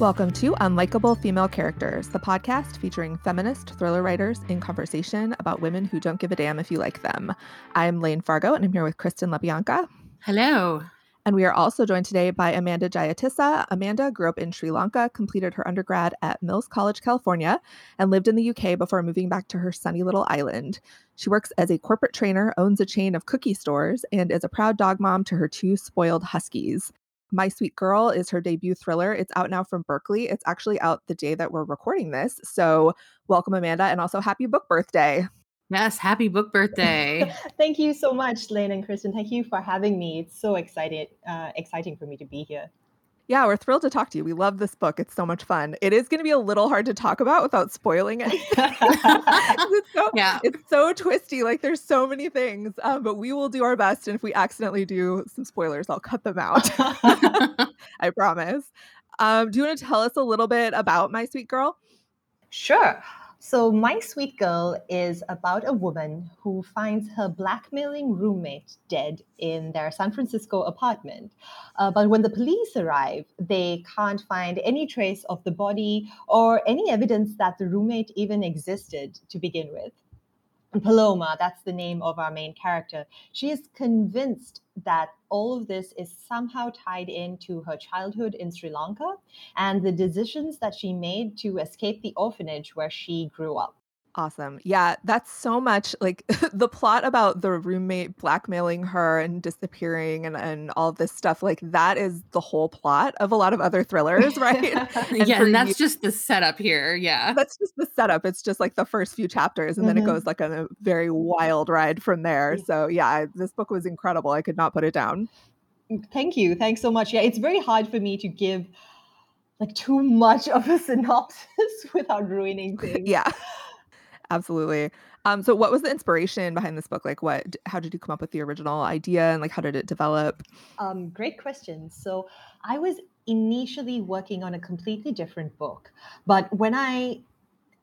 Welcome to Unlikable Female Characters, the podcast featuring feminist thriller writers in conversation about women who don't give a damn if you like them. I'm Layne Fargo, and I'm here with Kristen Lepionka. Hello. And we are also joined today by Amanda Jayatissa. Amanda grew up in Sri Lanka, completed her undergrad at Mills College, California, and lived in the UK before moving back to her sunny little island. She works as a corporate trainer, owns a chain of cookie stores, and is a proud dog mom to her two spoiled huskies. My Sweet Girl is her debut thriller. It's out now from Berkley. It's actually out the day that we're recording this. So, welcome, Amanda, and also happy book birthday. Yes, happy book birthday. Thank you so much, Layne and Kristen. Thank you for having me. It's so excited, uh, exciting for me to be here. Yeah, we're thrilled to talk to you. We love this book. It's so much fun. It is going to be a little hard to talk about without spoiling it. it's so, yeah. it's so twisty. Like there's so many things, um, but we will do our best. And if we accidentally do some spoilers, I'll cut them out. I promise. Um, do you want to tell us a little bit about My Sweet Girl? Sure. So, My Sweet Girl is about a woman who finds her blackmailing roommate dead in their San Francisco apartment. Uh, but when the police arrive, they can't find any trace of the body or any evidence that the roommate even existed to begin with. Paloma, that's the name of our main character, she is convinced that all of this is somehow tied into her childhood in Sri Lanka and the decisions that she made to escape the orphanage where she grew up. Awesome. Yeah, that's so much like the plot about the roommate blackmailing her and disappearing and, and all this stuff. Like, that is the whole plot of a lot of other thrillers, right? and yeah, and that's you, just the setup here. Yeah. That's just the setup. It's just like the first few chapters, and mm-hmm. then it mm-hmm. goes like a, a very wild ride from there. So, yeah, I, this book was incredible. I could not put it down. Thank you. Thanks so much. Yeah, it's very hard for me to give like too much of a synopsis without ruining things. yeah absolutely. Um, so what was the inspiration behind this book? Like what how did you come up with the original idea and like how did it develop? Um, great question. So I was initially working on a completely different book, but when I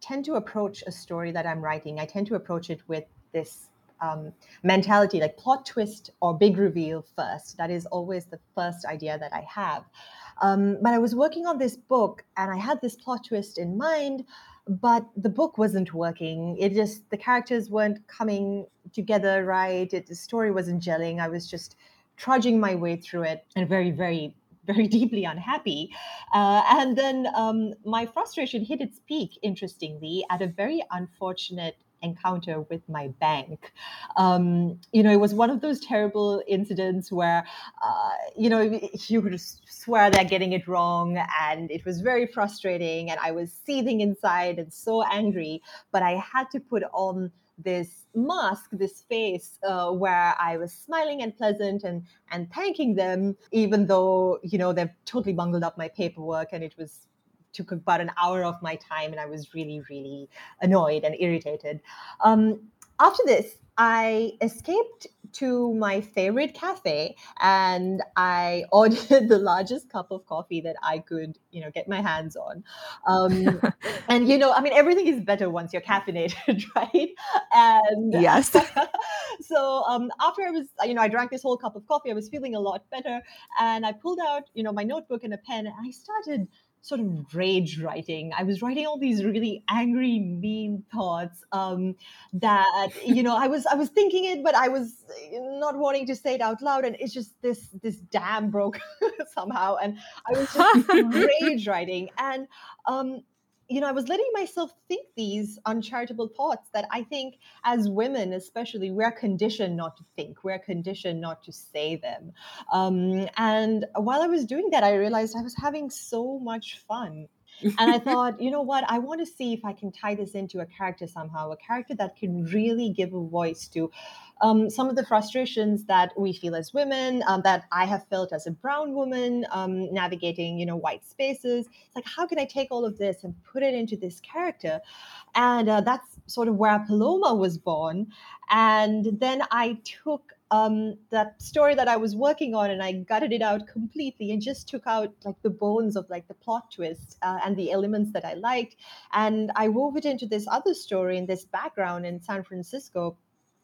tend to approach a story that I'm writing, I tend to approach it with this um, mentality like plot twist or big reveal first. That is always the first idea that I have. Um, but I was working on this book and I had this plot twist in mind, but the book wasn't working. It just the characters weren't coming together right. It, the story wasn't gelling. I was just trudging my way through it and very, very, very deeply unhappy. Uh, and then um, my frustration hit its peak, interestingly, at a very unfortunate encounter with my bank. Um, you know, it was one of those terrible incidents where, uh, you know, you would swear they're getting it wrong, and it was very frustrating, and I was seething inside and so angry, but I had to put on this mask, this face, uh, where I was smiling and pleasant and and thanking them, even though you know they've totally bungled up my paperwork and it was took about an hour of my time and I was really, really annoyed and irritated. Um, after this, I escaped to my favorite cafe and I ordered the largest cup of coffee that I could, you know, get my hands on. Um, and you know, I mean, everything is better once you're caffeinated, right? And yes. so um, after I was, you know, I drank this whole cup of coffee, I was feeling a lot better, and I pulled out, you know, my notebook and a pen, and I started sort of rage writing. I was writing all these really angry, mean thoughts um, that you know I was I was thinking it, but I was not wanting to say it out loud, and it's just this this dam broke somehow, and I was just rage writing, and um, you know, I was letting myself think these uncharitable thoughts that I think as women, especially, we're conditioned not to think, we're conditioned not to say them. Um, and while I was doing that, I realized I was having so much fun. And I thought, you know what? I want to see if I can tie this into a character somehow, a character that can really give a voice to um, some of the frustrations that we feel as women, um, that I have felt as a brown woman, um, navigating, you know, white spaces. It's like, how can I take all of this and put it into this character? And uh, that's sort of where Paloma was born. And then I took um, that story that I was working on and I gutted it out completely and just took out like the bones of like the plot twist uh, and the elements that I liked. And I wove it into this other story in this background in San Francisco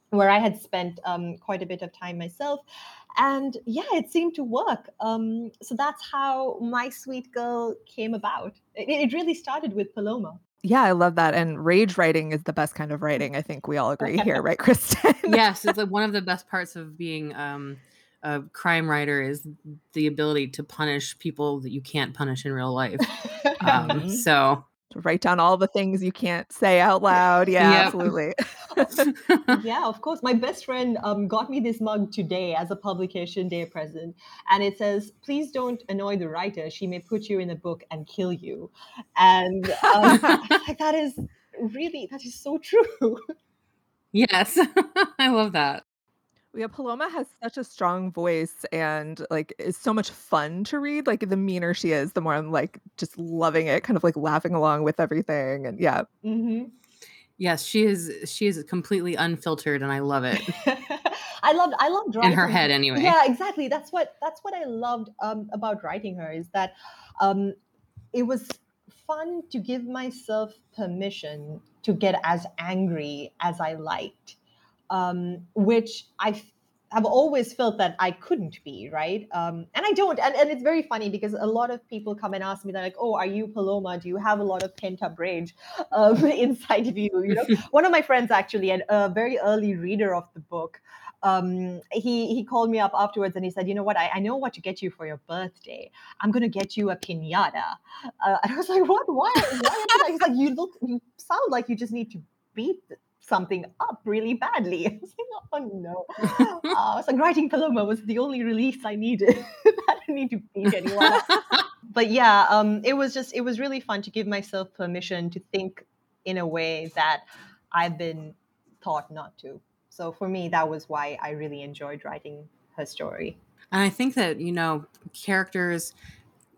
where I had spent um, quite a bit of time myself. And yeah, it seemed to work. Um, so that's how My Sweet Girl came about. It, it, really started with Paloma. Yeah, I love that. And rage writing is the best kind of writing. I think we all agree here, right, Kristen? yes, it's like one of the best parts of being um, a crime writer is the ability to punish people that you can't punish in real life. Um, so write down all the things you can't say out loud. Yeah, yep. absolutely. yeah, of course. My best friend um, got me this mug today as a publication day present, and it says, "Please don't annoy the writer. She may put you in a book and kill you." And um, that is really that is so true. Yes, I love that. Yeah, Paloma has such a strong voice and like is so much fun to read. Like the meaner she is, the more I'm like just loving it, kind of like laughing along with everything. And yeah. Mm-hmm. Yes, she is. She is completely unfiltered, and I love it. I loved. I loved writing in her head anyway. Yeah, exactly. That's what. That's what I loved um, about writing her is that um, it was fun to give myself permission to get as angry as I liked um, which I have always felt that I couldn't be, right? Um, and I don't. And, and it's very funny because a lot of people come and ask me, they're like, oh, are you Paloma? Do you have a lot of pent up rage um, inside of you? You know, one of my friends actually, and a very early reader of the book, um, he he called me up afterwards and he said, you know what, I, I know what to get you for your birthday. I'm gonna get you a pinata. Uh, and I was like, what? Why? Why? He's like, you look, you sound like you just need to beat something up really badly. I was like, oh no. uh, so writing Paloma was the only release I needed. I didn't need to beat anyone. but yeah, um, it was just, it was really fun to give myself permission to think in a way that I've been taught not to. So for me, that was why I really enjoyed writing her story. And I think that, you know, characters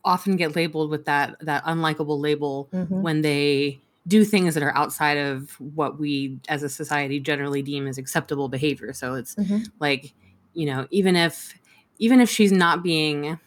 often get labeled with that that unlikable label mm-hmm. when they do things that are outside of what we as a society generally deem as acceptable behavior so it's mm-hmm. like you know even if even if she's not being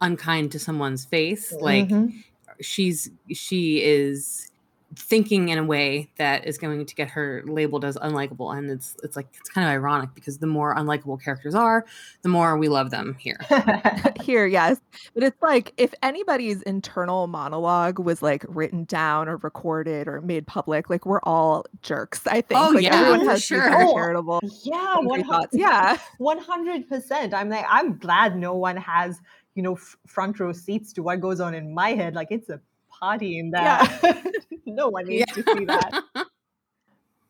unkind to someone's face like mm-hmm. she's she is thinking in a way that is going to get her labeled as unlikable. And it's it's like it's kind of ironic because the more unlikable characters are the more we love them here. Here yes. But it's like if anybody's internal monologue was like written down or recorded or made public like we're all jerks i think. Oh like yeah everyone has sure. kind of charitable. Yeah 100, yeah. 100% i'm like i'm glad no one has you know f- front row seats to what goes on in my head. Like it's a party in that yeah. no one needs yeah. to see that.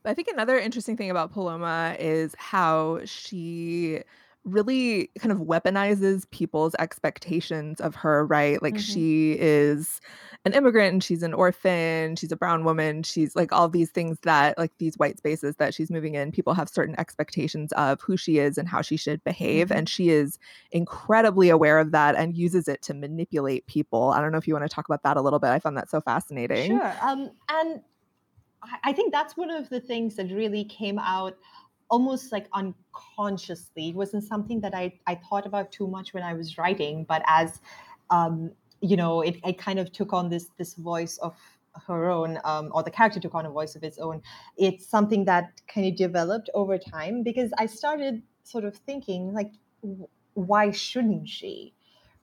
I think another interesting thing about Paloma is how she really kind of weaponizes people's expectations of her, right? Like mm-hmm. she is an immigrant and she's an orphan, she's a brown woman, she's like all these things that like these white spaces that she's moving in, people have certain expectations of who she is and how she should behave mm-hmm. and she is incredibly aware of that and uses it to manipulate people. I don't know if you want to talk about that a little bit. I found that so fascinating. Sure. Um and I think that's one of the things that really came out almost like unconsciously. It wasn't something that I, I thought about too much when I was writing, but as um, you know, it, it kind of took on this this voice of her own, um, or the character took on a voice of its own. It's something that kind of developed over time because I started sort of thinking like, why shouldn't she?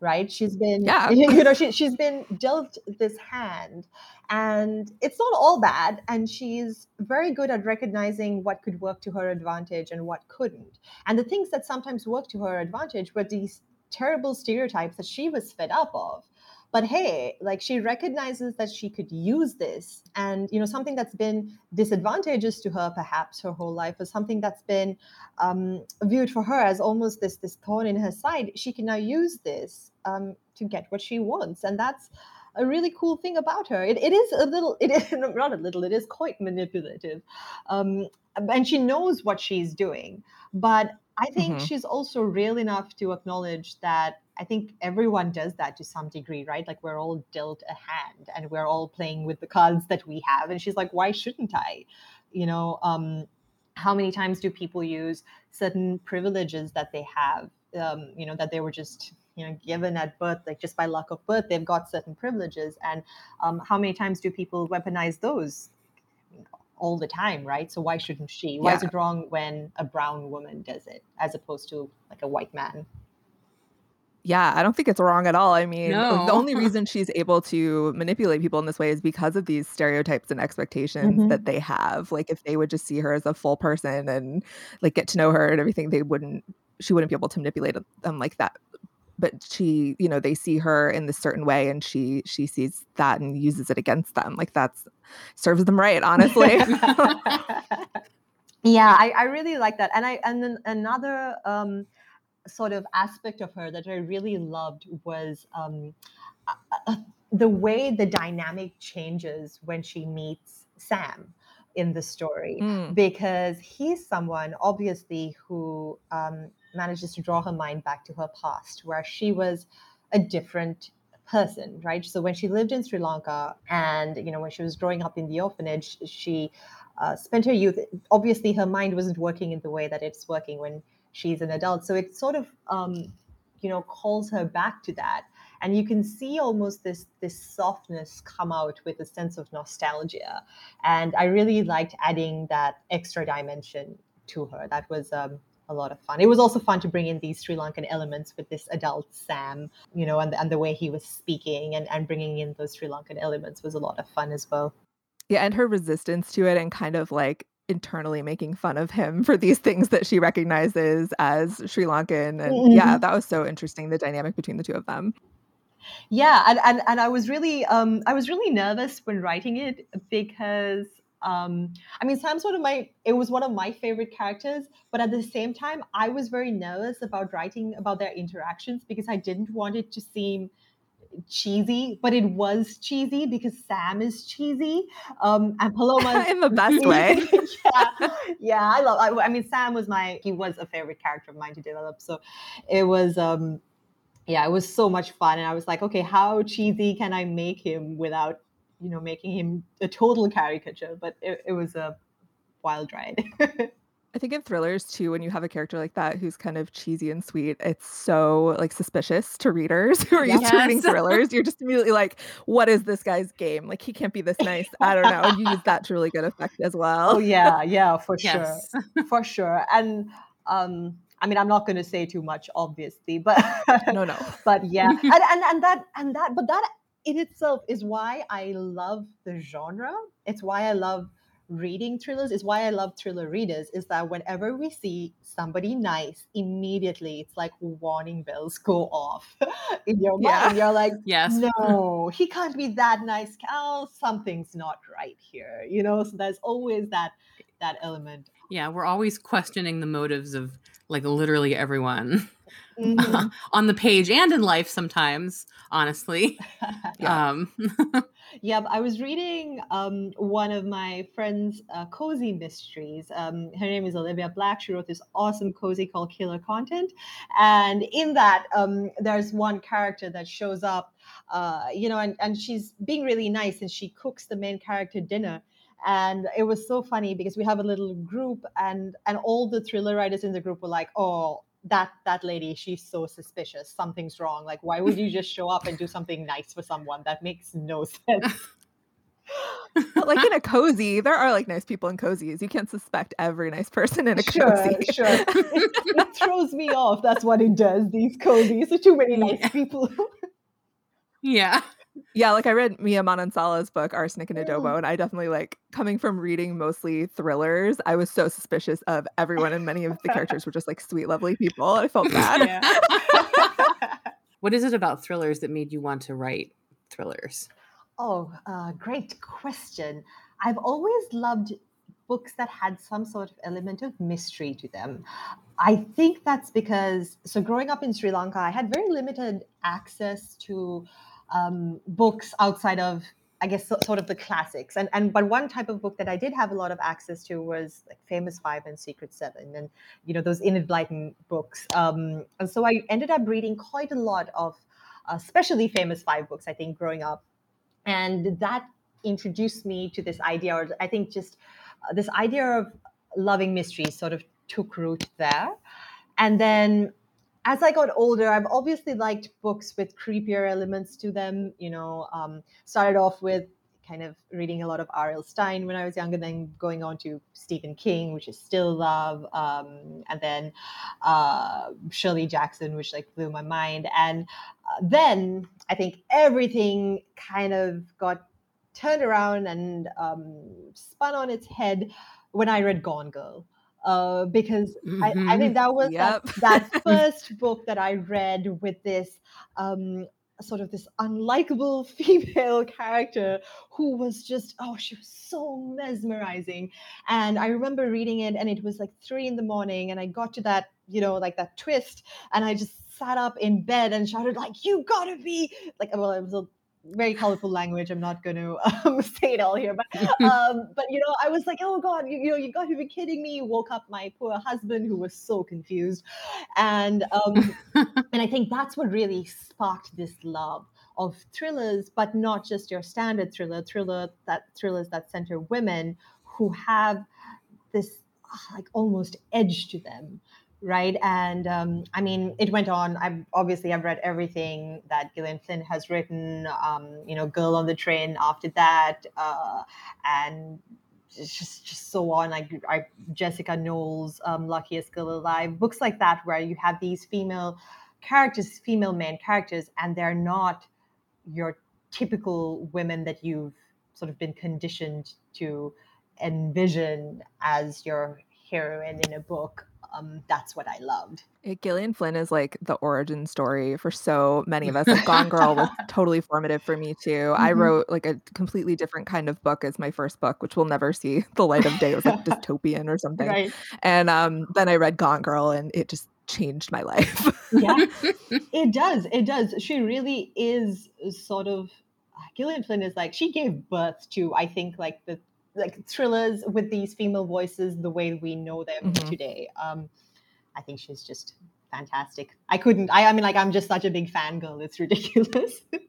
Right? She's been yeah. you know she, she's been dealt this hand and it's not all bad and she's very good at recognizing what could work to her advantage and what couldn't. And the things that sometimes work to her advantage were these terrible stereotypes that she was fed up of but hey like she recognizes that she could use this. And you know something that's been disadvantageous to her perhaps her whole life or something that's been um, viewed for her as almost this this thorn in her side. She can now use this um, to get what she wants. And that's a really cool thing about her. It, it is a little it is not a little it is quite manipulative. Um, and she knows what she's doing. But i think mm-hmm. she's also real enough to acknowledge that I think everyone does that to some degree, right? Like we're all dealt a hand and we're all playing with the cards that we have. And she's like, why shouldn't I? You know, um, how many times do people use certain privileges that they have, um, you know, that they were just you know given at birth like just by luck of birth they've got certain privileges and um, how many times do people weaponize those all the time right so why shouldn't she why yeah. is it wrong when a brown woman does it as opposed to like a white man yeah, I don't think it's wrong at all. I mean, no. the only reason she's able to manipulate people in this way is because of these stereotypes and expectations mm-hmm. that they have. Like if they would just see her as a full person and like get to know her and everything, they wouldn't she wouldn't be able to manipulate them like that. But she, you know, they see her in this certain way and she she sees that and uses it against them. Like that's serves them right, honestly. yeah, I, I really like that. And I and then another um sort of aspect of her that I really loved was um, uh, the way the dynamic changes when she meets Sam in the story, mm. because he's someone obviously who um, manages to draw her mind back to her past, where she was a different person right so when she lived in sri lanka and you know when she was growing up in the orphanage she uh, spent her youth obviously her mind wasn't working in the way that it's working when she's an adult. So it sort of, um, you know, calls her back to that. And you can see almost this this softness come out with a sense of nostalgia. And I really liked adding that extra dimension to her. That was um, a lot of fun. It was also fun to bring in these Sri Lankan elements with this adult Sam, you know, and, and the way he was speaking and, and bringing in those Sri Lankan elements was a lot of fun as well. Yeah, and her resistance to it and kind of like internally making fun of him for these things that she recognizes as Sri Lankan. And mm-hmm. yeah, that was so interesting, the dynamic between the two of them. Yeah, and, and, and I was really um, I was really nervous when writing it because um, I mean Sam's one of my it was one of my favorite characters, but at the same time I was very nervous about writing about their interactions because I didn't want it to seem cheesy, but it was cheesy because Sam is cheesy. Um, and Paloma in the best way. yeah, yeah, I love. I, I, mean, Sam was my he was a favorite character of mine to develop. So it was. um yeah, it was so much fun, and I was like, okay, how cheesy can I make him without, you know, making him a total caricature? But it, it was a wild ride. I think in thrillers too, when you have a character like that who's kind of cheesy and sweet, it's so like suspicious to readers who are yes. used to reading thrillers. You're just immediately like, what is this guy's game? Like he can't be this nice. I don't know. And you use that to really good effect as well. Oh yeah, yeah, for yes. sure. For sure. And um I mean, I'm not going to say too much, obviously, but no, no. But yeah, and, and and that and that, but that in itself is why I love the genre. It's why I love reading thrillers It's why I love thriller readers is that whenever we see somebody nice, immediately it's like warning bells go off in your yeah. mind. You're like, yes, no, he can't be that nice. Oh, something's not right here. You know, so there's always that that element. Yeah, we're always questioning the motives of like literally everyone. Mm-hmm. on the page and in life sometimes honestly. Yeah. um yeah i was reading um one of my friend's uh, cozy mysteries. Um her name is Olivia Blacke. She wrote this awesome cozy called killer content. And in that um there's one character that shows up uh you know and, and she's being really nice and she cooks the main character dinner. And it was so funny because we have a little group and and all the thriller writers in the group were like oh that that lady she's so suspicious something's wrong like why would you just show up and do something nice for someone that makes no sense but like in a cozy, there are like nice people in cozies. You can't suspect every nice person in a sure, cozy. Sure, it, it throws me off. That's what it does. These cozies, so too many nice people. yeah. Yeah, like I read Mia Manansala's book Arsenic and Adobo, Mm. and I definitely like coming from reading mostly thrillers. I was so suspicious of everyone, and many of the characters were just like sweet, lovely people. I felt bad. Yeah. What is it about thrillers that made you want to write thrillers? Oh, uh, great question. I've always loved books that had some sort of element of mystery to them. I think that's because, so growing up in Sri Lanka, I had very limited access to um, books outside of, I guess, so, sort of the classics. And, and but one type of book that I did have a lot of access to was like Famous Five and Secret Seven, and you know those Enid Blyton books. Um, and so I ended up reading quite a lot of, uh, especially Famous Five books. I think growing up and that introduced me to this idea or i think just uh, this idea of loving mysteries sort of took root there and then as i got older i've obviously liked books with creepier elements to them you know um, started off with kind of reading a lot of R.L. Stine when I was younger, then going on to Stephen King, which is still love, um, and then uh, Shirley Jackson, which like blew my mind. And uh, then I think everything kind of got turned around and um, spun on its head when I read Gone Girl. Uh, because I, I Mhm. think that was Yep. that, that first book that I read with this um, sort of this unlikable female character who was just oh she was so mesmerizing and i remember reading it and it was like three in the morning and i got to that you know like that twist and i just sat up in bed and shouted like you gotta be like well it was a very colorful language i'm not going to um, say it all here but um, but you know i was like oh god you, you know you got to be kidding me. Woke up my poor husband who was so confused and um, and I think that's what really sparked this love of thrillers, but not just your standard thriller, thriller that thrillers that center women who have this ah, like almost edge to them, right? And um, I mean, it went on. I've obviously I've read everything that Gillian Flynn has written. Um, you know, Girl on the Train. After that, uh, and just just so on like I, Jessica Knoll's um, luckiest girl alive books like that where you have these female characters female main characters and they're not your typical women that you've sort of been conditioned to envision as your heroine in a book um, that's what i loved Uh, Gillian Flynn is like the origin story for so many of us. Like Gone Girl was totally formative for me too. I Mhm. wrote like a completely different kind of book as my first book, which will never see the light of day. It was like dystopian or something. right And um, then I read Gone Girl, and it just changed my life. yeah it does it does she really is sort of gillian flynn is like she gave birth to i think like the like thrillers with these female voices the way we know them Mhm. today um i think she's just fantastic i couldn't i i mean like i'm just such a big fangirl it's ridiculous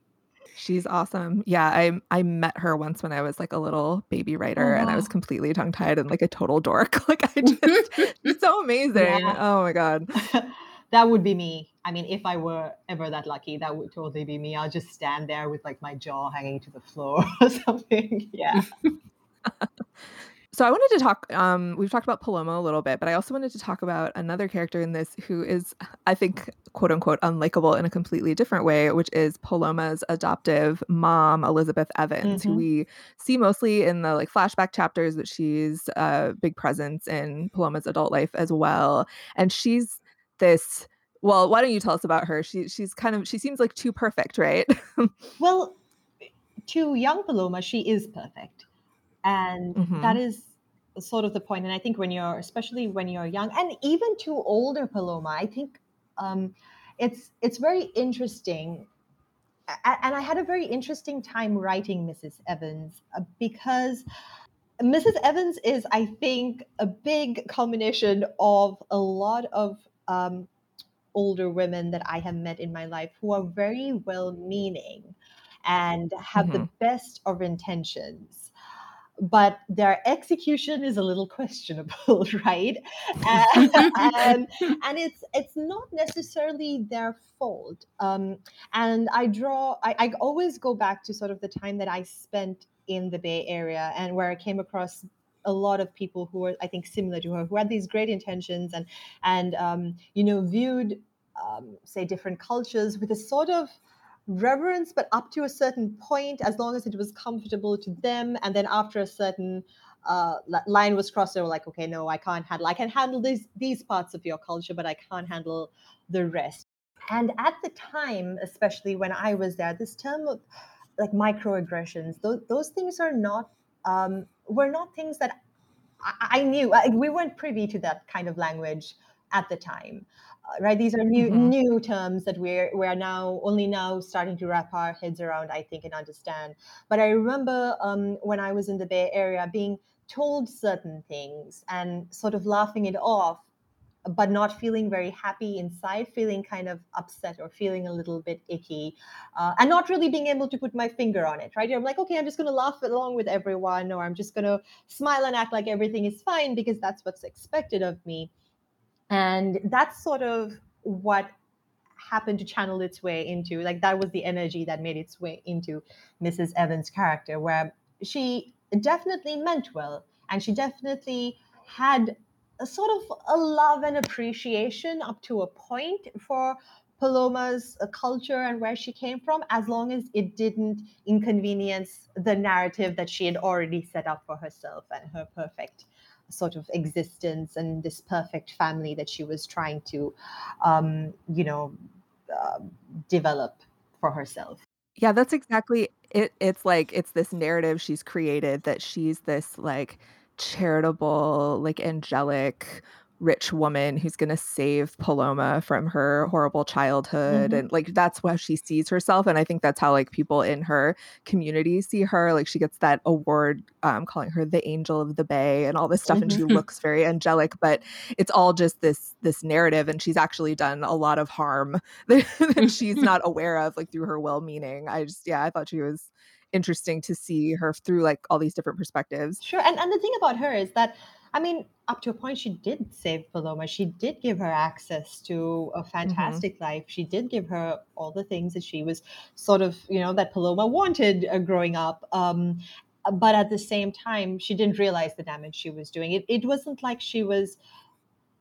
She's awesome. Yeah, I I met her once when I was like a little baby writer, and I was completely tongue tied and like a total dork. Like I just, she's so amazing. Yeah. Oh my god. that would be me i mean if i were ever that lucky that would totally be me i'll just stand there with like my jaw hanging to the floor or something yeah So I wanted to talk. Um, we've talked about Paloma a little bit, but I also wanted to talk about another character in this who is, I think, quote unquote, unlikable in a completely different way, which is Paloma's adoptive mom, Elizabeth Evans, who Mhm. we see mostly in the like flashback chapters, but she's a big presence in Paloma's adult life as well. And she's this. Well, why don't you tell us about her? She she's kind of she seems like too perfect, right? Well, to young Paloma, she is perfect. And that Mhm. is sort of the point. And I think when you're, especially when you're young, and even to older Paloma, I think um, it's it's very interesting. A- And I had a very interesting time writing Mrs. Evans uh, because Mrs. Evans is, I think, a big culmination of a lot of um, older women that I have met in my life who are very well meaning and have the Mhm. best of intentions. But their execution is a little questionable, right? And, and, and, it's it's not necessarily their fault. Um, and I draw, I, I always go back to sort of the time that I spent in the Bay Area and where I came across a lot of people who were, I think, similar to her, who had these great intentions and and um, you know viewed, um, say, different cultures with a sort of reverence, but up to a certain point, as long as it was comfortable to them. And then after a certain uh, line was crossed, they were like, okay, no, I can't handle. I can handle these these parts of your culture, but I can't handle the rest. And at the time, especially when I was there, this term of like microaggressions, those, those things are not um, were not things that I, I knew. I, we weren't privy to that kind of language at the time. Right these are new mm-hmm. new terms that we're we're now only now starting to wrap our heads around i think and understand. But i remember um, when i was in the bay area being told certain things and sort of laughing it off but not feeling very happy inside feeling kind of upset or feeling a little bit icky uh, and not really being able to put my finger on it right? I'm like okay i'm just going to laugh along with everyone or i'm just going to smile and act like everything is fine because that's what's expected of me and that's sort of what happened to channel its way into like that was the energy that made its way into mrs evans character where she definitely meant well and she definitely had a sort of a love and appreciation up to a point for Paloma's uh, culture and where she came from, as long as it didn't inconvenience the narrative that she had already set up for herself and her perfect sort of existence and this perfect family that she was trying to, um, you know, uh, develop for herself. Yeah, that's exactly it. It's like it's this narrative she's created that she's this like charitable, like angelic rich woman who's going to save Paloma from her horrible childhood mm-hmm. and like that's how she sees herself and I think that's how like people in her community see her like she gets that award um, calling her the angel of the bay and all this stuff mm-hmm. and she mm-hmm. looks very angelic but it's all just this this narrative and she's actually done a lot of harm that she's not aware of like through her well-meaning I just yeah I thought she was interesting to see her through like all these different perspectives sure and and the thing about her is that I mean, up to a point, she did save Paloma. She did give her access to a mm-hmm. fantastic mm-hmm. life. She did give her all the things that she was sort of, you know, that Paloma wanted uh, growing up. Um, but at the same time, she didn't realize the damage she was doing. It, it wasn't like she was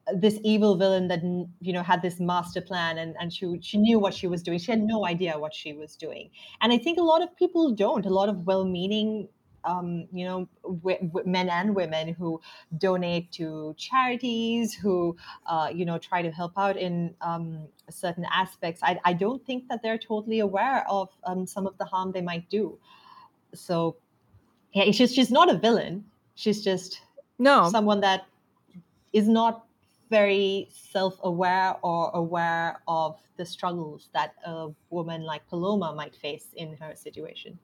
uh, this evil villain that you know had this master plan and, and she she knew what she was doing she had no idea what she was doing and i think a lot of people don't a lot of well-meaning um, you know, w- w- men and women who donate to charities, who, uh, you know, try to help out in um, certain aspects. I, I, don't think that they're totally aware of um, some of the harm they might do. So, yeah, she's she's not a villain. She's just no someone that is not very self-aware or aware of the struggles that a woman like Paloma might face in her situation.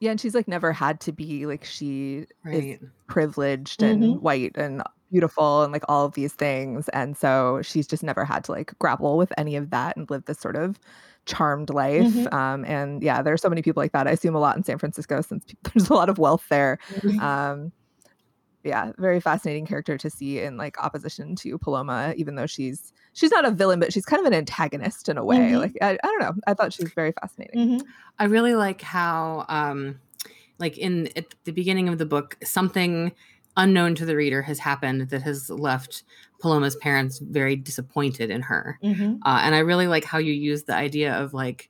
Yeah, and she's like never had to be like she right. is privileged and mm-hmm. white and beautiful and like all of these things. And so she's just never had to like grapple with any of that and live this sort of charmed life. Mm-hmm. Um, and yeah, there are so many people like that. I assume a lot in San Francisco since there's a lot of wealth there. Mm-hmm. Um, yeah, very fascinating character to see in like opposition to Paloma, even though she's she's not a villain, but she's kind of an antagonist in a way. Mm-hmm. Like I, I, don't know. I thought she was very fascinating. Mm-hmm. I really like how um like in at the beginning of the book, something unknown to the reader has happened that has left Paloma's parents very disappointed in her. Mm-hmm. Uh, and I really like how you use the idea of like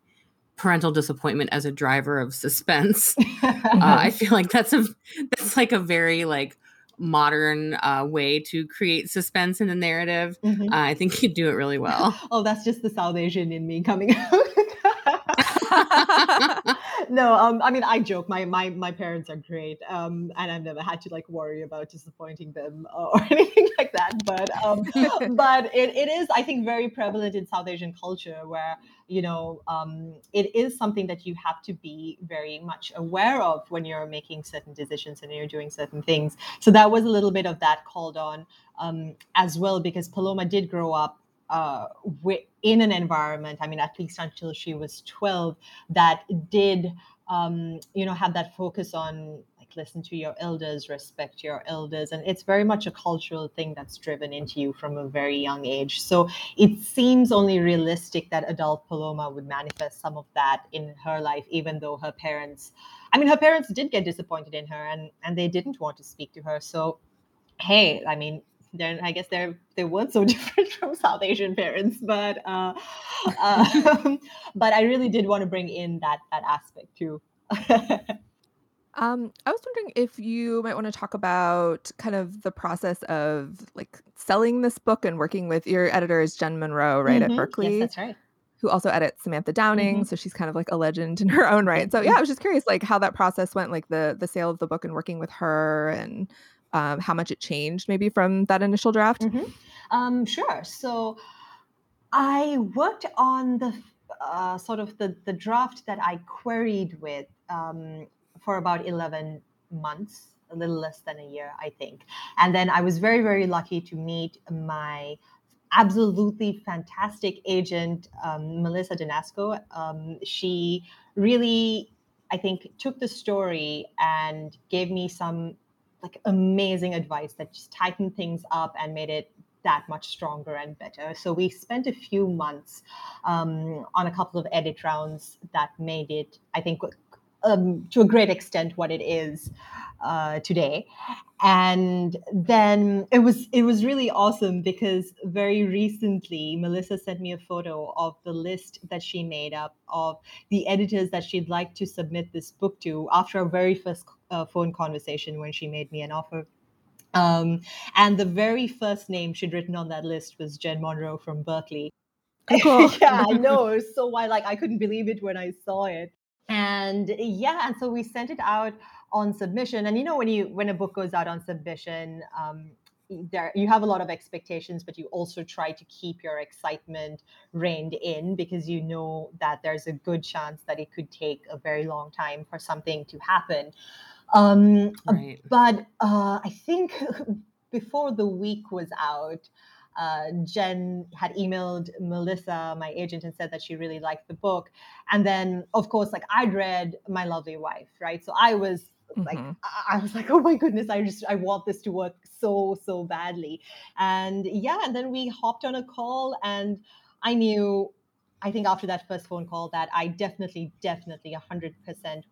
parental disappointment as a driver of suspense. uh, I feel like that's a that's like a very like modern uh, way to create suspense in the narrative. Mm-hmm. Uh, I think you do it really well. oh, that's just the South Asian in me coming out. no, um, I mean, I joke. My my my parents are great, um, and I've never had to like worry about disappointing them or anything like that. But um, but it, it is, I think, very prevalent in South Asian culture where you know um, it is something that you have to be very much aware of when you're making certain decisions and you're doing certain things. So that was a little bit of that called on um, as well because Paloma did grow up uh, in an environment, I mean, at least until she was 12, that did, um, you know, have that focus on like listen to your elders, respect your elders. And it's very much a cultural thing that's driven into you from a very young age. So it seems only realistic that adult Paloma would manifest some of that in her life, even though her parents, I mean, her parents did get disappointed in her and, and they didn't want to speak to her. So, hey, I mean, then I guess they're they weren't so different from South Asian parents, but uh, uh, but I really did want to bring in that that aspect too. um, I was wondering if you might want to talk about kind of the process of like selling this book and working with your editor is Jen Monroe, right mm-hmm. at Berkley. Yes, that's right. Who also edits Samantha Downing, mm-hmm. so she's kind of like a legend in her own right. So yeah, I was just curious, like how that process went, like the the sale of the book and working with her, and um, how much it changed maybe from that initial draft? Mm-hmm. Um, sure. So I worked on the uh, sort of the, the draft that I queried with um, for about 11 months, a little less than a year, I think. And then I was very, very lucky to meet my absolutely fantastic agent, um, Melissa Danaczko. Um, she really, I think, took the story and gave me some like amazing advice that just tightened things up and made it that much stronger and better. So we spent a few months um, on a couple of edit rounds that made it, I think, um, to a great extent what it is uh, today. And then it was it was really awesome because very recently Melissa sent me a photo of the list that she made up of the editors that she'd like to submit this book to after our very first uh, phone conversation when she made me an offer. Um, and the very first name she'd written on that list was Jen Monroe from Berkley. Cool. yeah, I know. It was so why like I couldn't believe it when I saw it and yeah and so we sent it out on submission and you know when you when a book goes out on submission um, there you have a lot of expectations but you also try to keep your excitement reined in because you know that there's a good chance that it could take a very long time for something to happen um, right. but uh, i think before the week was out uh, Jen had emailed Melissa, my agent, and said that she really liked the book. And then, of course, like I'd read My Lovely Wife, right? So I was mm-hmm. like, I was like, oh my goodness, I just, I want this to work so, so badly. And yeah, and then we hopped on a call, and I knew I think after that first phone call that I definitely, definitely 100%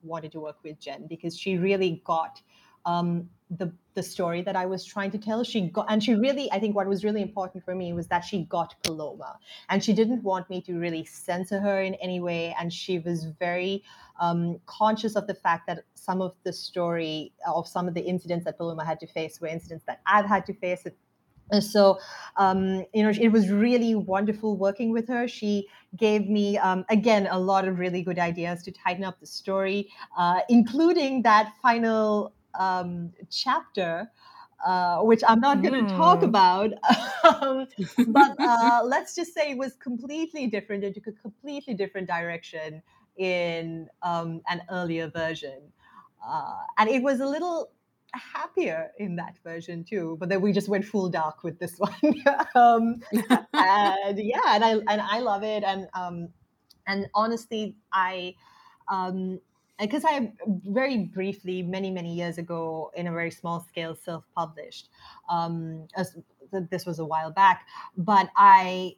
wanted to work with Jen because she really got um, the the story that I was trying to tell. She got, and she really, I think, what was really important for me was that she got Paloma, and she didn't want me to really censor her in any way, and she was very um, conscious of the fact that some of the story of some of the incidents that Paloma had to face were incidents that I've had to face. And so, um, you know, it was really wonderful working with her. She gave me, um, again, a lot of really good ideas to tighten up the story, uh, including that final um, chapter, uh, which I'm not going to mm. talk hmm. about. um, but uh, let's just say it was completely different. It took a completely different direction in um, an earlier version. Uh, and it was a little happier in that version too but then we just went full dark with this one um, and yeah and i and i love it and um and honestly i um because I very briefly, many many years ago, in a very small scale, self-published. Um, as, this was a while back, but I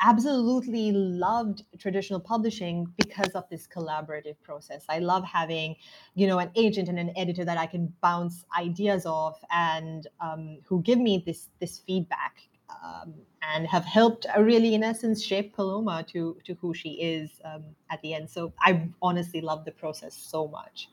absolutely loved traditional publishing because of this collaborative process. I love having, you know, an agent and an editor that I can bounce ideas off and um, who give me this this feedback um, and have helped uh, really, in essence, shape Paloma to to who she is um, at the end. So I honestly love the process so much.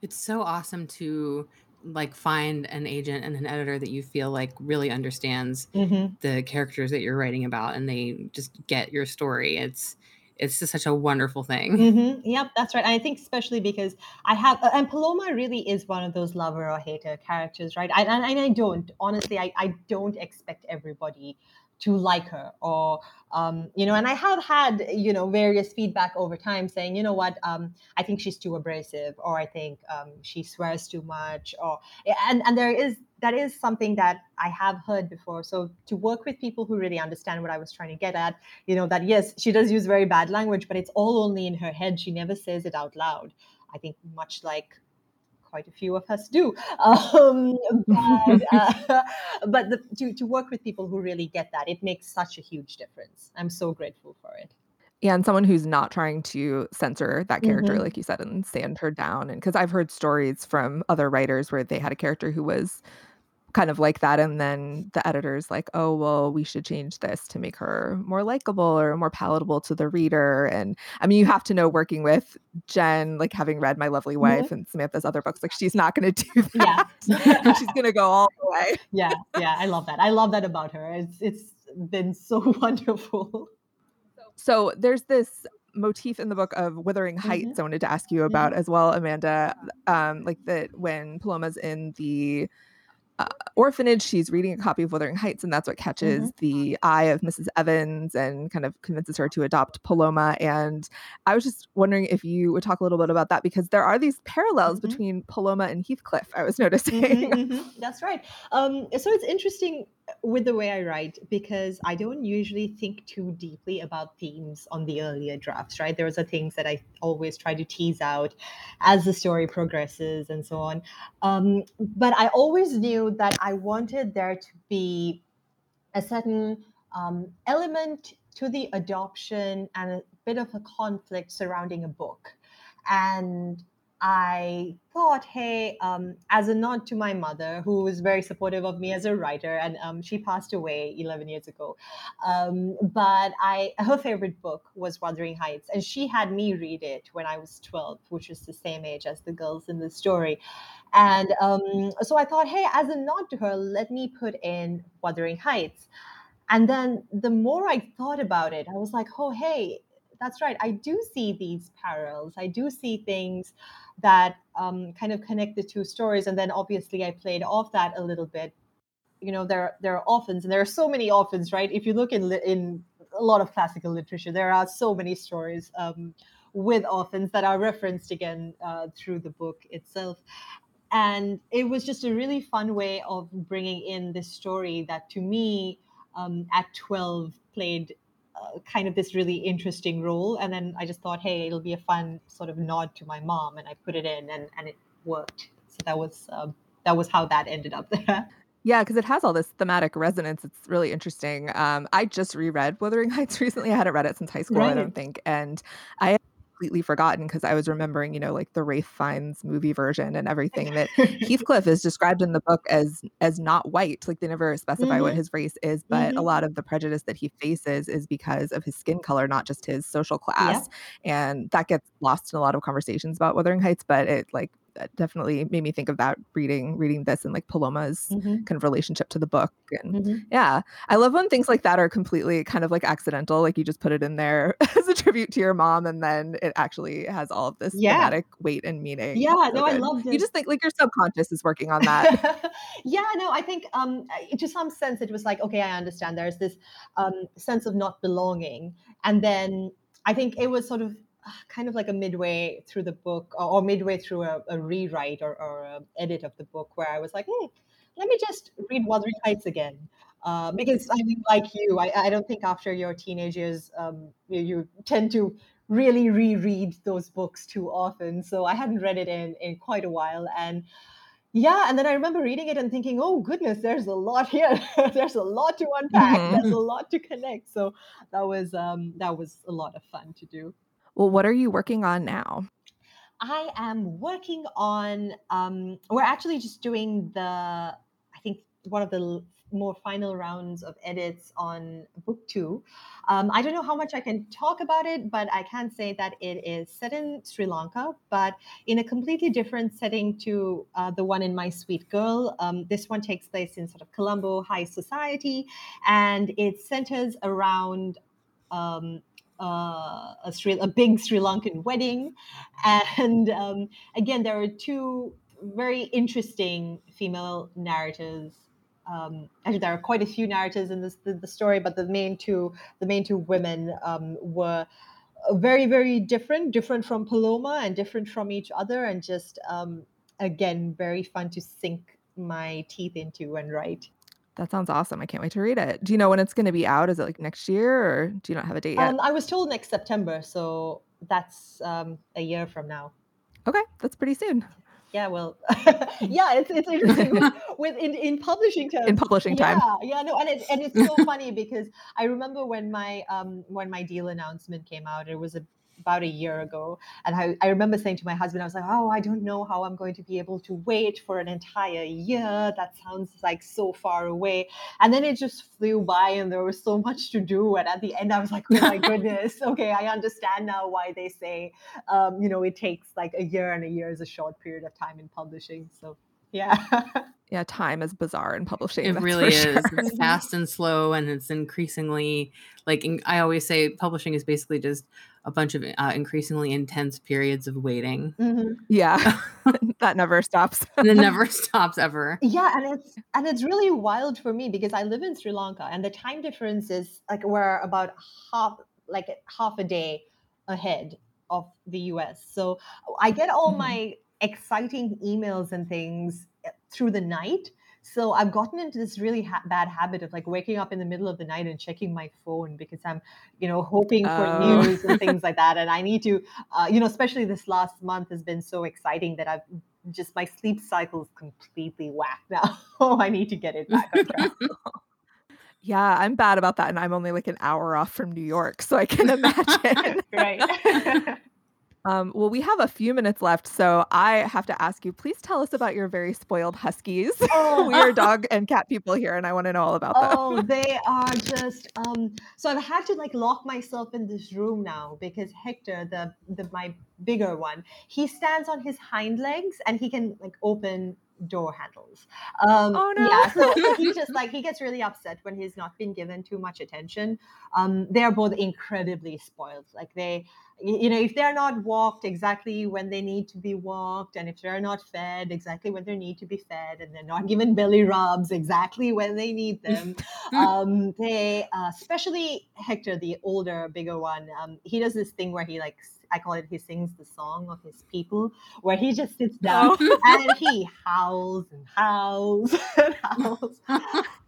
It's so awesome to like find an agent and an editor that you feel like really understands mm-hmm. the characters that you're writing about and they just get your story. It's it's just such a wonderful thing. Mm-hmm. Yep, that's right. I think especially because I have, and Paloma really is one of those lover or hater characters, right? I, and, and I don't, honestly, I, I don't expect everybody to like her or um, you know and i have had you know various feedback over time saying you know what um, i think she's too abrasive or i think um, she swears too much or and and there is that is something that i have heard before. So to work with people who really understand what i was trying to get at you know that yes she does use very bad language but it's all only in her head. She never says it out loud. I think much like quite a few of us do. Um, but uh, but the, to, to work with people who really get that, it makes such a huge difference. I'm so grateful for it. Yeah, and someone who's not trying to censor that character, mm-hmm. like you said, and sand her down. And because I've heard stories from other writers where they had a character who was kind of like that and then the editor's like oh well we should change this to make her more likable or more palatable to the reader and i mean you have to know working with jen like having read my lovely wife mm-hmm. and samantha's other books like she's not going to do that yeah. she's going to go all the way yeah yeah i love that i love that about her it's it's been so wonderful so there's this motif in the book of Wuthering Heights mm-hmm. I wanted to ask you about mm-hmm. as well, Amanda. Um, like that when Paloma's in the uh, orphanage. She's reading a copy of Wuthering Heights, and that's what catches mm-hmm. the eye of Mrs. Evans and kind of convinces her to adopt Paloma. And I was just wondering if you would talk a little bit about that because there are these parallels mm-hmm. between Paloma and Heathcliff. I was mm-hmm, noticing. Mm-hmm, that's right. Um, so it's interesting with the way I write because I don't usually think too deeply about themes on the earlier drafts, right? Those are things that I always try to tease out as the story progresses and so on. Um, but I always knew that I wanted there to be a certain um, element to the adoption and a bit of a conflict surrounding a book. And I thought, hey, um, as a nod to my mother, who was very supportive of me as a writer, and um, she passed away 11 years ago. Um, but I, her favorite book was Wuthering Heights, and she had me read it when I was 12, which was the same age as the girls in the story. And um, so I thought, hey, as a nod to her, let me put in Wuthering Heights. And then the more I thought about it, I was like, oh, hey, that's right. I do see these parallels. I do see things that um, kind of connect the two stories. And then obviously I played off that a little bit. You know, there there are orphans, and there are so many orphans, right? If you look in in a lot of classical literature, there are so many stories um, with orphans that are referenced again uh, through the book itself. And it was just a really fun way of bringing in this story that, to me, um, at 12 played uh, kind of this really interesting role. And then I just thought, hey, it'll be a fun sort of nod to my mom, and I put it in, and and it worked. So that was uh, that was how that ended up there. Yeah, because it has all this thematic resonance. It's really interesting. Um, I just reread Wuthering Heights recently. I hadn't read it since high school, right. I don't think, and I completely forgotten because I was remembering, you know, like the Ralph Fiennes movie version and everything that Heathcliff is described in the book as as not white. Like they never specify mm-hmm. what his race is, but mm-hmm. a lot of the prejudice that he faces is because of his skin color, not just his social class. Yeah. And that gets lost in a lot of conversations about Wuthering Heights, but it like definitely made me think of that reading reading this and like Paloma's mm-hmm. kind of relationship to the book. And mm-hmm. yeah, I love when things like that are completely kind of like accidental. Like you just put it in there as a tribute to your mom, and then it actually has all of this yeah. thematic weight and meaning. Yeah, so no, good. I love it. You just think like your subconscious is working on that. yeah, no, I think um to some sense it was like, okay, I understand. There's this um sense of not belonging, and then I think it was sort of kind of like a midway through the book or, or midway through a, a rewrite or, or a edit of the book where I was like, hmm, let me just read Wuthering Heights again. Uh, because I mean, like you, I, I don't think after your teenage years, um, you, you tend to really reread those books too often. So I hadn't read it in, in quite a while. And yeah, and then I remember reading it and thinking, oh goodness, there's a lot here. there's a lot to unpack. Mm-hmm. There's a lot to connect. So that was um, that was a lot of fun to do. Well, what are you working on now? I am working on, um, we're actually just doing the, I think, one of the more final rounds of edits on book two. Um, I don't know how much I can talk about it, but I can say that it is set in Sri Lanka, but in a completely different setting to uh, the one in My Sweet Girl. Um, this one takes place in sort of Colombo high society, and it centers around um, uh, a, Sri, a big Sri Lankan wedding. And um, again, there are two very interesting female narratives. Um, actually, there are quite a few narratives in this the, the story, but the main two, the main two women um, were very, very different, different from Paloma and different from each other, and just um, again, very fun to sink my teeth into and write. That sounds awesome. I can't wait to read it. Do you know when it's going to be out? Is it like next year or do you not have a date yet? Um, I was told next September. So that's um, a year from now. Okay. That's pretty soon. yeah well yeah it's, it's interesting with, with in, in publishing terms in publishing time. yeah, yeah no and, it, and it's so funny because i remember when my um when my deal announcement came out it was a about a year ago. And I, I remember saying to my husband, I was like, oh, I don't know how I'm going to be able to wait for an entire year. That sounds like so far away. And then it just flew by and there was so much to do. And at the end, I was like, oh my goodness, okay, I understand now why they say, um, you know, it takes like a year and a year is a short period of time in publishing. So, yeah. yeah, time is bizarre in publishing. It really is. Sure. It's fast and slow, and it's increasingly like I always say, publishing is basically just a bunch of uh, increasingly intense periods of waiting. Mm-hmm. Yeah, that never stops. and it never stops ever. Yeah, and it's and it's really wild for me because I live in Sri Lanka, and the time difference is like we're about half like half a day ahead of the US. So I get all mm-hmm. my exciting emails and things eh, through the night so I've gotten into this really ha- bad habit of like waking up in the middle of the night and checking my phone because I'm, you know, hoping for oh. news and things like that. And I need to, uh, you know, especially this last month has been so exciting that I've just my sleep cycle is completely whacked now. oh, I need to get it back on track. Yeah, I'm bad about that. And I'm only like an hour off from New York. So I can imagine. right. Um, well, we have a few minutes left, so I have to ask you. Please tell us about your very spoiled huskies. Oh. we are dog and cat people here, and I want to know all about them. Oh, they are just. Um, so I've had to like lock myself in this room now because Hector, the the my bigger one, he stands on his hind legs and he can like open door handles. Um, oh no! Yeah, so, he just like he gets really upset when he's not been given too much attention. Um, they are both incredibly spoiled. Like they you know if they're not walked exactly when they need to be walked and if they're not fed exactly when they need to be fed and they're not given belly rubs exactly when they need them um, they uh, especially hector the older bigger one um, he does this thing where he like I call it he sings the song of his people, where he just sits down oh. and he howls and howls and howls.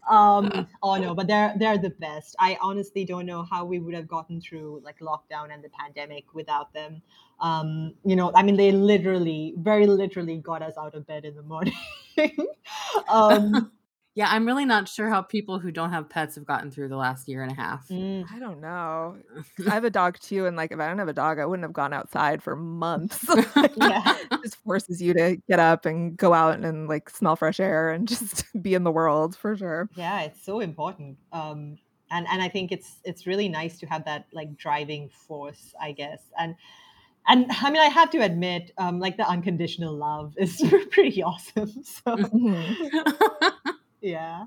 Um oh no but they're they're the best. I honestly don't know how we would have gotten through like lockdown and the pandemic without them. Um you know i mean they literally very literally got us out of bed in the morning. Um yeah, I'm really not sure how people who don't have pets have gotten through the last year and a half. Mm. I don't know. I have a dog too, and like if I don't have a dog, I wouldn't have gone outside for months. yeah, just forces you to get up and go out and like smell fresh air and just be in the world for sure. Yeah, it's so important. Um, and and I think it's it's really nice to have that like driving force, I guess, and and I mean, I have to admit, um, like the unconditional love is pretty awesome. So, mm-hmm. Yeah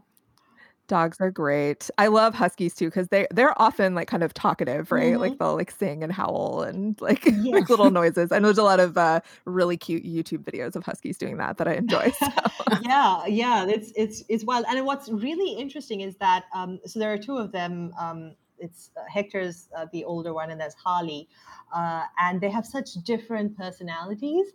dogs are great i love huskies too because they they're often like kind of talkative right mm-hmm. like they'll like sing and howl and like yes. little noises I know there's a lot of uh, really cute youtube videos of huskies doing that that i enjoy so. yeah yeah it's it's it's wild and what's really interesting is that um so there are two of them um it's uh, hector's uh, the older one and there's harley uh, and they have such different personalities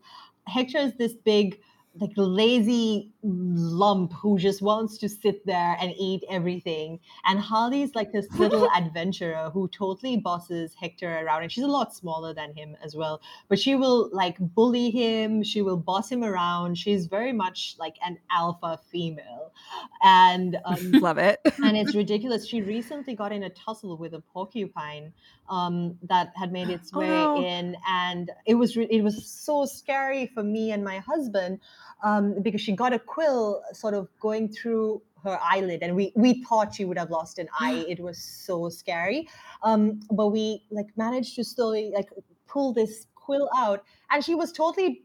hector is this big like lazy lump who just wants to sit there and eat everything. And Harley's like this little adventurer who totally bosses Hector around. And she's a lot smaller than him as well. But she will like bully him, she will boss him around. She's very much like an alpha female. And um, love it. and it's ridiculous. She recently got in a tussle with a porcupine um, that had made its oh, way oh, no. in. And it was re- it was so scary for me and my husband um, because she got a quill sort of going through her eyelid and we we thought she would have lost an eye. It was so scary. Um, but we like managed to slowly like pull this quill out and she was totally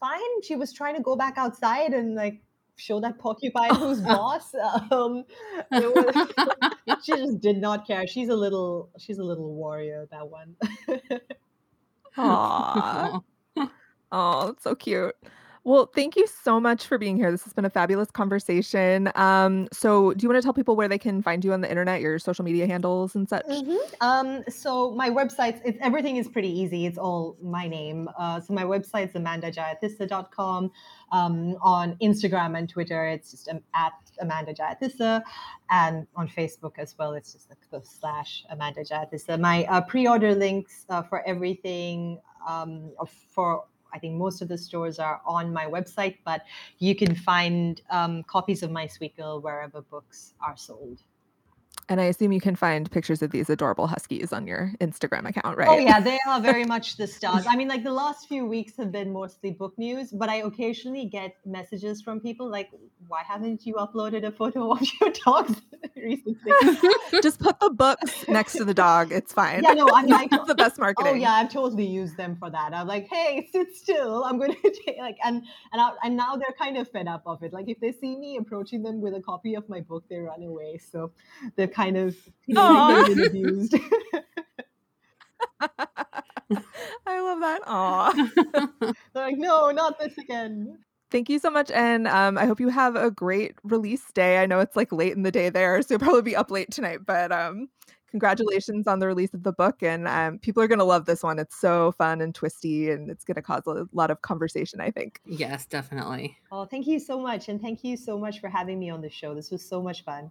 fine. She was trying to go back outside and like show that porcupine who's boss. Um, was, she just did not care. She's a little she's a little warrior that one. Aww. oh that's so cute well, thank you so much for being here. This has been a fabulous conversation. Um, so, do you want to tell people where they can find you on the internet, your social media handles and such? Mm-hmm. Um, so, my website, it's, everything is pretty easy. It's all my name. Uh, so, my website is amandajayatissa.com. Um, on Instagram and Twitter, it's just um, at Amanda Jayatissa. And on Facebook as well, it's just the slash Amanda Jayatissa. My uh, pre order links uh, for everything um, for I think most of the stores are on my website, but you can find um, copies of My Sweet Girl wherever books are sold. And I assume you can find pictures of these adorable huskies on your Instagram account, oh, right? Oh yeah, they are very much the stars. I mean, like the last few weeks have been mostly book news, but I occasionally get messages from people like, "Why haven't you uploaded a photo of your dogs recently?" Just put the books next to the dog. It's fine. Yeah, no, I'm like, the best oh, marketing. Oh yeah, I've totally used them for that. I'm like, hey, sit still. I'm going to take like, and and I, and now they're kind of fed up of it. Like if they see me approaching them with a copy of my book, they run away. So they're kind of Aw. abused. I love that. Aw. they're like, no, not this again. Thank you so much. And um, I hope you have a great release day. I know it's like late in the day there, so you'll probably be up late tonight, but um, congratulations on the release of the book. And um, people are going to love this one. It's so fun and twisty, and it's going to cause a lot of conversation, I think. yes, definitely. Oh, thank you so much, and thank you so much for having me on the show. This was so much fun.